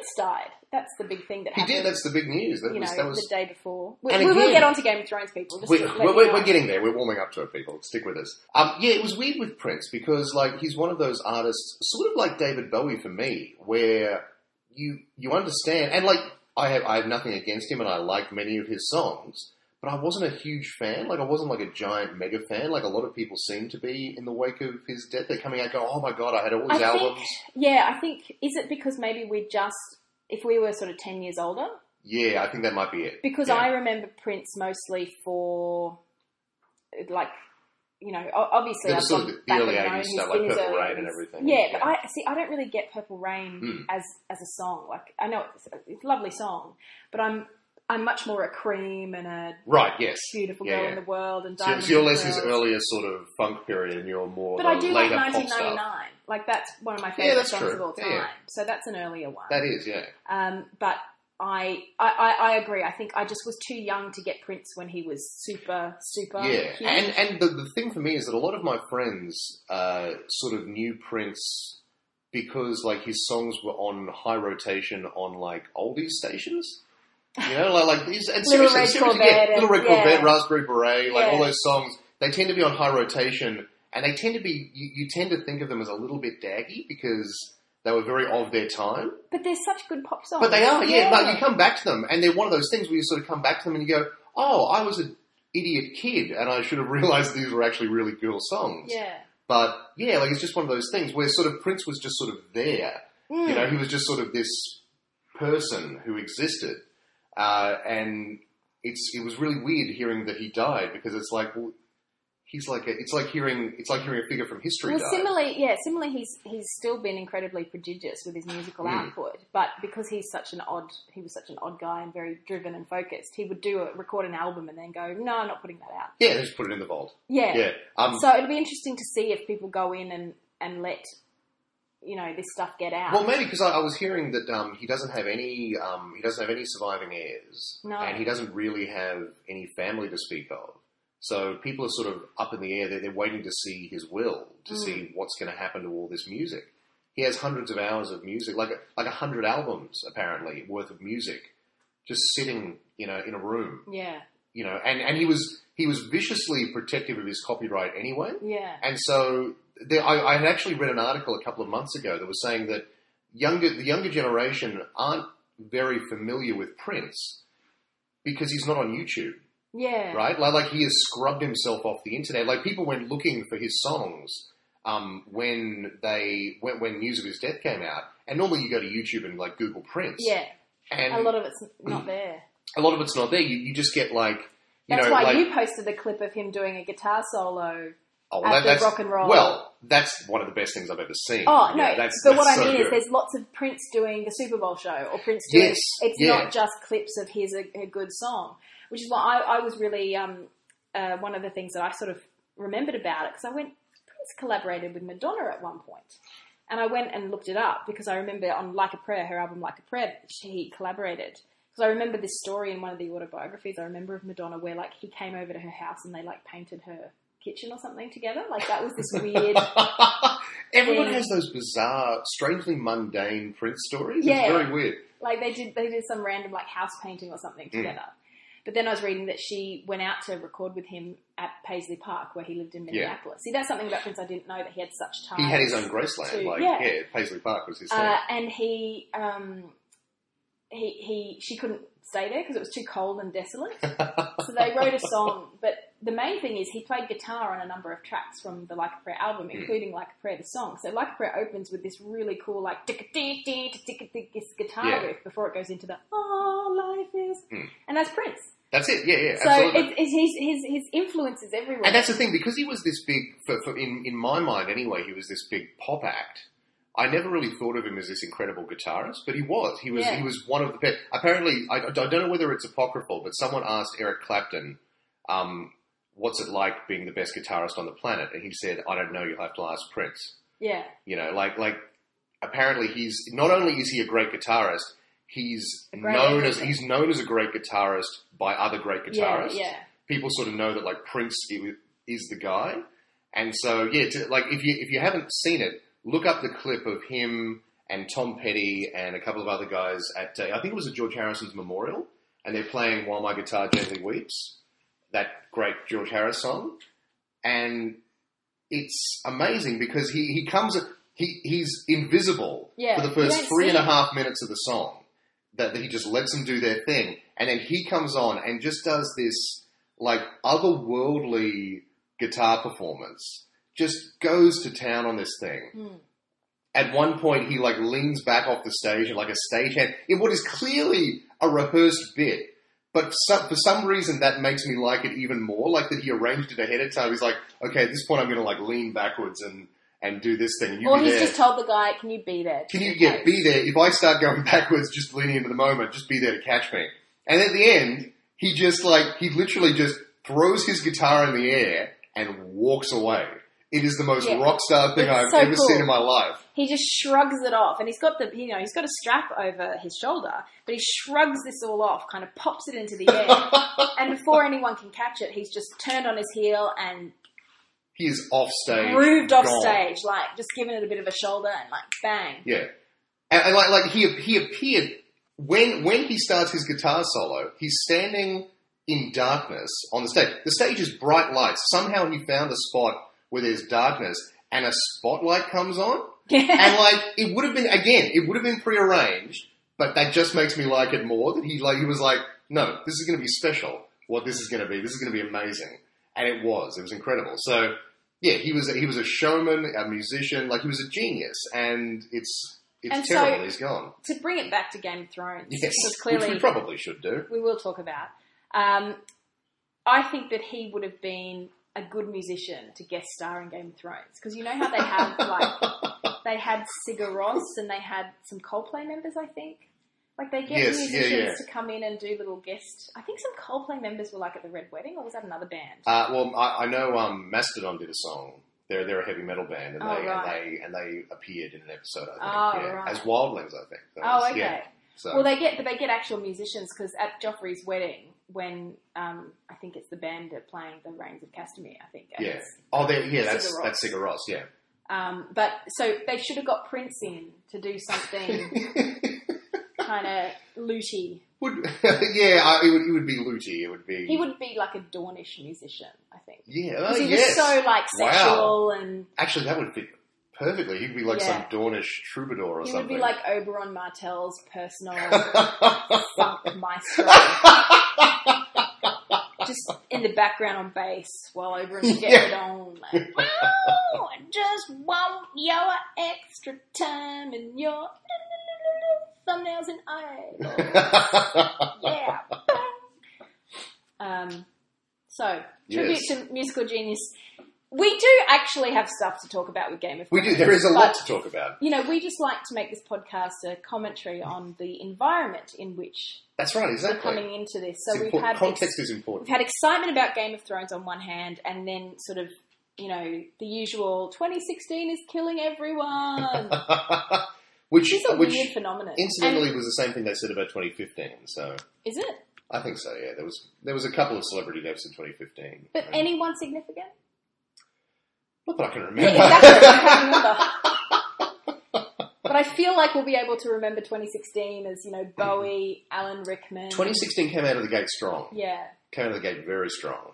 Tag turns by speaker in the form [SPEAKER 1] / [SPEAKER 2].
[SPEAKER 1] Prince died. That's the big thing that
[SPEAKER 2] He
[SPEAKER 1] happened.
[SPEAKER 2] did. That's the big news. That
[SPEAKER 1] you
[SPEAKER 2] was
[SPEAKER 1] know,
[SPEAKER 2] that was.
[SPEAKER 1] the day before. We,
[SPEAKER 2] And
[SPEAKER 1] we will
[SPEAKER 2] again-
[SPEAKER 1] get on to Game of Thrones, people. Just
[SPEAKER 2] We,
[SPEAKER 1] to let
[SPEAKER 2] we're,
[SPEAKER 1] you
[SPEAKER 2] we're,
[SPEAKER 1] know.
[SPEAKER 2] we're getting there. We're warming up to it, people. Stick with us. Um, yeah, it was weird with Prince because, like, he's one of those artists, sort of like David Bowie for me, where you you understand, and like, I have I have nothing against him, and I like many of his songs, but I wasn't a huge fan. Like, I wasn't like a giant mega fan. Like a lot of people seem to be in the wake of his death. They're coming out, go, oh my god, I had all his
[SPEAKER 1] I think-
[SPEAKER 2] albums.
[SPEAKER 1] Yeah, I think is it because maybe we just if we were sort of ten years older,
[SPEAKER 2] Yeah, I think that might be it.
[SPEAKER 1] because
[SPEAKER 2] Yeah.
[SPEAKER 1] I remember Prince mostly for like you know obviously I've gone
[SPEAKER 2] of the
[SPEAKER 1] back
[SPEAKER 2] early
[SPEAKER 1] and known
[SPEAKER 2] 80s stuff, like Purple Rain and everything,
[SPEAKER 1] Yeah,
[SPEAKER 2] yeah.
[SPEAKER 1] but I see. I don't really get Purple Rain
[SPEAKER 2] Mm.
[SPEAKER 1] as as a song. Like I know it's, it's a lovely song, but I'm I'm much more a Cream and a
[SPEAKER 2] Right, yes.
[SPEAKER 1] beautiful
[SPEAKER 2] Yeah,
[SPEAKER 1] girl
[SPEAKER 2] yeah.
[SPEAKER 1] in the world and
[SPEAKER 2] So, so you're less his earlier sort of funk period, and you're more
[SPEAKER 1] But I do like
[SPEAKER 2] later pop stuff.
[SPEAKER 1] 1999. Like that's one of my favorite
[SPEAKER 2] that's
[SPEAKER 1] songs
[SPEAKER 2] true.
[SPEAKER 1] of all time.
[SPEAKER 2] yeah.
[SPEAKER 1] So that's an earlier one.
[SPEAKER 2] That is, yeah.
[SPEAKER 1] Um, but I, I, I, I agree. I think I just was too young to get Prince when he was super, super.
[SPEAKER 2] Yeah,
[SPEAKER 1] huge.
[SPEAKER 2] and and the, the thing for me is that a lot of my friends uh, sort of knew Prince because like his songs were on high rotation on like oldies stations. You know, like, like these and
[SPEAKER 1] Little
[SPEAKER 2] seriously,
[SPEAKER 1] Red
[SPEAKER 2] seriously,
[SPEAKER 1] Corvette
[SPEAKER 2] yeah, Little Red
[SPEAKER 1] and-
[SPEAKER 2] Corvette,
[SPEAKER 1] yeah.
[SPEAKER 2] Raspberry Beret, like all those songs. They tend to be on high rotation, and they tend to be. You, you tend to think of them as a little bit daggy because they were very of their time.
[SPEAKER 1] but they're such good pop songs.
[SPEAKER 2] But they are, yeah. But you come back to them, and they're one of those things where you sort of come back to them and you go, "Oh, I was an idiot kid, and I should have realized these were actually really cool songs."
[SPEAKER 1] Yeah.
[SPEAKER 2] But yeah, like it's just one of those things where sort of Prince was just sort of there. You hmm. know, he was just sort of this person who existed, uh, and it's it was really weird hearing that he died because it's like, well, he's like a, it's like hearing it's like hearing a figure from history
[SPEAKER 1] Well,
[SPEAKER 2] die.
[SPEAKER 1] similarly, yeah, similarly, he's he's still been incredibly prodigious with his musical
[SPEAKER 2] Mm.
[SPEAKER 1] output, but because he's such an odd, he was such an odd guy and very driven and focused. He would do a record an album and then go, "No, I'm not putting that out."
[SPEAKER 2] yeah, just put it in the vault.
[SPEAKER 1] Yeah.
[SPEAKER 2] Yeah, um,
[SPEAKER 1] So it'll be interesting to see if people go in and and let you know this stuff get out.
[SPEAKER 2] Well, maybe because I, I was hearing that um, he doesn't have any um, he doesn't have any surviving heirs,
[SPEAKER 1] No.
[SPEAKER 2] and he doesn't really have any family to speak of. So people are sort of up in the air. They're, they're waiting to see his will to
[SPEAKER 1] Mm.
[SPEAKER 2] see what's going to happen to all this music. He has hundreds of hours of music, like a, like a hundred albums apparently worth of music, just sitting you know in a room.
[SPEAKER 1] yeah,
[SPEAKER 2] You know, and, and he was he was viciously protective of his copyright anyway.
[SPEAKER 1] yeah,
[SPEAKER 2] And so there, I, I had actually read an article a couple of months ago that was saying that younger the younger generation aren't very familiar with Prince because he's not on YouTube,
[SPEAKER 1] yeah.
[SPEAKER 2] right? Like, like he has scrubbed himself off the internet. Like people went looking for his songs um, when they when, when news of his death came out, and normally you go to YouTube and like Google Prince,
[SPEAKER 1] Yeah,
[SPEAKER 2] and
[SPEAKER 1] a lot of it's not there.
[SPEAKER 2] a lot of it's not there. You, you just get like you
[SPEAKER 1] That's
[SPEAKER 2] know
[SPEAKER 1] why
[SPEAKER 2] like
[SPEAKER 1] you posted a clip of him doing a guitar solo.
[SPEAKER 2] Oh, that's
[SPEAKER 1] rock and roll.
[SPEAKER 2] Well, that's one of the best things I've ever seen.
[SPEAKER 1] Oh no!
[SPEAKER 2] Yeah, that's,
[SPEAKER 1] but
[SPEAKER 2] that's
[SPEAKER 1] what I mean
[SPEAKER 2] good.
[SPEAKER 1] is, there's lots of Prince doing the Super Bowl show, or Prince doing.
[SPEAKER 2] Yes,
[SPEAKER 1] it's
[SPEAKER 2] yeah.
[SPEAKER 1] not just clips of his a, a good song, which is why I, I was really um, uh, one of the things that I sort of remembered about it because I went Prince collaborated with Madonna at one point, and I went and looked it up because I remember on Like a Prayer, her album Like a Prayer, she collaborated. Because I remember this story in one of the autobiographies I remember of Madonna where like he came over to her house and they like painted her kitchen or something together. Like that was this weird.
[SPEAKER 2] Everyone
[SPEAKER 1] Yeah.
[SPEAKER 2] has those bizarre, strangely mundane Prince stories.
[SPEAKER 1] Yeah.
[SPEAKER 2] It's very weird.
[SPEAKER 1] like they did they did some random like house painting or something
[SPEAKER 2] Hmm.
[SPEAKER 1] together. But then I was reading that she went out to record with him at Paisley Park where he lived in Minneapolis. See, that's something about Prince I didn't know that he had such ties.
[SPEAKER 2] He had his own Graceland.
[SPEAKER 1] to-
[SPEAKER 2] like,
[SPEAKER 1] yeah.
[SPEAKER 2] yeah. Paisley Park was his
[SPEAKER 1] uh, and he um he he she couldn't stay there because it was too cold and desolate. so they wrote a song, but the main thing is he played guitar on a number of tracks from the Like a Prayer album,
[SPEAKER 2] Hmm.
[SPEAKER 1] including Like a Prayer the song. So Like a Prayer opens with this really cool like guitar
[SPEAKER 2] Yeah.
[SPEAKER 1] riff before it goes into the all life is,
[SPEAKER 2] Hmm.
[SPEAKER 1] and that's Prince.
[SPEAKER 2] That's it. Yeah, yeah,
[SPEAKER 1] So
[SPEAKER 2] absolutely.
[SPEAKER 1] it's, it's his his his influence is everywhere.
[SPEAKER 2] and that's the thing because he was this big, for, for in in my mind anyway, he was this big pop act. I never really thought of him as this incredible guitarist, but he was. He was.
[SPEAKER 1] Yeah.
[SPEAKER 2] He was one of the best. Apparently, I, I don't know whether it's apocryphal, but someone asked Eric Clapton, um, "What's it like being the best guitarist on the planet?" And he said, "I don't know. You'll have to ask Prince."
[SPEAKER 1] yeah,
[SPEAKER 2] You know, like like apparently he's not only is he a great guitarist, he's
[SPEAKER 1] great
[SPEAKER 2] known as he's known as a great guitarist by other great guitarists.
[SPEAKER 1] yeah. yeah.
[SPEAKER 2] People sort of know that like Prince is the guy, and so yeah, to, like if you if you haven't seen it, look up the clip of him and Tom Petty and a couple of other guys at uh, I think it was at George Harrison's memorial, and they're playing "While My Guitar Gently Weeps," that great George Harris song, and it's amazing because he he comes he he's invisible
[SPEAKER 1] Yeah,
[SPEAKER 2] for the first three and a half minutes of the song. That, that he just lets them do their thing, and then he comes on and just does this like otherworldly guitar performance. Just goes to town on this thing.
[SPEAKER 1] Hmm.
[SPEAKER 2] At one point, he like leans back off the stage and like a stagehand in what is clearly a rehearsed bit. But for some, for some reason, that makes me like it even more. Like that he arranged it ahead of time. He's like, okay, at this point, I'm going to like lean backwards and and do this thing. You
[SPEAKER 1] Or he's
[SPEAKER 2] there.
[SPEAKER 1] just told the guy, "Can you be there?"
[SPEAKER 2] Can you yeah,
[SPEAKER 1] case?"
[SPEAKER 2] be there? If I start going backwards, just leaning into the moment, just be there to catch me. And at the end, he just like he literally just throws his guitar in the air and walks away. It is the most
[SPEAKER 1] Yeah.
[SPEAKER 2] rock star thing
[SPEAKER 1] It's
[SPEAKER 2] I've
[SPEAKER 1] so
[SPEAKER 2] ever
[SPEAKER 1] cool.
[SPEAKER 2] seen in my life.
[SPEAKER 1] He just shrugs it off, and he's got the you know he's got a strap over his shoulder, but he shrugs this all off, kind of pops it into the air, and before anyone can catch it, he's just turned on his heel and
[SPEAKER 2] he is off stage,
[SPEAKER 1] grooved off
[SPEAKER 2] gone.
[SPEAKER 1] stage, like just giving it a bit of a shoulder and like bang.
[SPEAKER 2] Yeah, and, and like like he he appeared when when he starts his guitar solo, he's standing in darkness on the stage. The stage is bright lights. Somehow he found a spot where there's darkness, and a spotlight comes on. and like it would have been again, it would have been prearranged, but that just makes me like it more. That he like he was like, no, this is going to be special. What this is going to be, this is going to be amazing, and it was. It was incredible. So yeah, he was he was a showman, a musician, like he was a genius, and it's it's
[SPEAKER 1] And so-
[SPEAKER 2] terrible he's gone.
[SPEAKER 1] to bring it back to Game of Thrones,
[SPEAKER 2] Yes,
[SPEAKER 1] because
[SPEAKER 2] which
[SPEAKER 1] clearly
[SPEAKER 2] we probably should do.
[SPEAKER 1] we will talk about. Um, I think that he would have been a good musician to guest star in Game of Thrones because you know how they have like they had Sigur Rós and they had some Coldplay members, I think. Like they get
[SPEAKER 2] Yes,
[SPEAKER 1] musicians
[SPEAKER 2] yeah.
[SPEAKER 1] to come in and do little guest. I think some Coldplay members were like at the Red Wedding, or was that another band?
[SPEAKER 2] Uh, well, I, I know um, Mastodon did a song. They're they're a heavy metal band, and
[SPEAKER 1] Oh,
[SPEAKER 2] they
[SPEAKER 1] right.
[SPEAKER 2] and they and they appeared in an episode. I think,
[SPEAKER 1] Oh,
[SPEAKER 2] yeah,
[SPEAKER 1] right.
[SPEAKER 2] as Wildlings, I think. That
[SPEAKER 1] oh, okay.
[SPEAKER 2] Yeah, so
[SPEAKER 1] Well, they get, but they get actual musicians because at Joffrey's wedding, when um, I think it's the band that playing the Rains of Castamere, I think.
[SPEAKER 2] yeah. Oh, they, yeah. That's
[SPEAKER 1] Sigur
[SPEAKER 2] that's Sigur Rós. Yeah.
[SPEAKER 1] Um, but so they should have got Prince in to do something kind of looty.
[SPEAKER 2] would yeah? I, it would it would be looty. It would be.
[SPEAKER 1] He would be like a Dornish musician, I think.
[SPEAKER 2] Yeah. Oh,
[SPEAKER 1] he
[SPEAKER 2] yes.
[SPEAKER 1] was so like
[SPEAKER 2] Wow.
[SPEAKER 1] sexual and
[SPEAKER 2] Actually, that would fit perfectly. He'd be like
[SPEAKER 1] Yeah.
[SPEAKER 2] some Dornish troubadour or
[SPEAKER 1] he
[SPEAKER 2] something.
[SPEAKER 1] He would be like Oberyn Martell's personal funk maestro. Just in the background on bass while everyone's getting
[SPEAKER 2] Yeah.
[SPEAKER 1] on. Like, "Oh, I just want your extra time and your thumbnails and eyes. Yeah. Um, so, tribute
[SPEAKER 2] Yes.
[SPEAKER 1] to musical genius. We do actually have stuff to talk about with Game of Thrones.
[SPEAKER 2] we do. There is a lot to talk about.
[SPEAKER 1] You know, we just like to make this podcast a commentary on the environment in which
[SPEAKER 2] That's right.
[SPEAKER 1] we're coming into this. So
[SPEAKER 2] It's
[SPEAKER 1] we've
[SPEAKER 2] impor-
[SPEAKER 1] had
[SPEAKER 2] context
[SPEAKER 1] ex-
[SPEAKER 2] is important.
[SPEAKER 1] we've had excitement about Game of Thrones on one hand, and then sort of you know the usual 2016 is killing everyone.
[SPEAKER 2] which
[SPEAKER 1] is a
[SPEAKER 2] which
[SPEAKER 1] weird phenomenon.
[SPEAKER 2] incidentally
[SPEAKER 1] And-
[SPEAKER 2] was the same thing they said about 2015. So
[SPEAKER 1] is it?
[SPEAKER 2] I think so. Yeah, there was there was a couple of celebrity deaths in 2015.
[SPEAKER 1] But
[SPEAKER 2] Um,
[SPEAKER 1] anyone significant?
[SPEAKER 2] Not that I can
[SPEAKER 1] Yeah, exactly. I can't remember. But I feel like we'll be able to remember 2016 as you know Bowie, mm-hmm. Alan Rickman.
[SPEAKER 2] 2016 came out of the gate strong.
[SPEAKER 1] Yeah.
[SPEAKER 2] Came out of the gate very strong.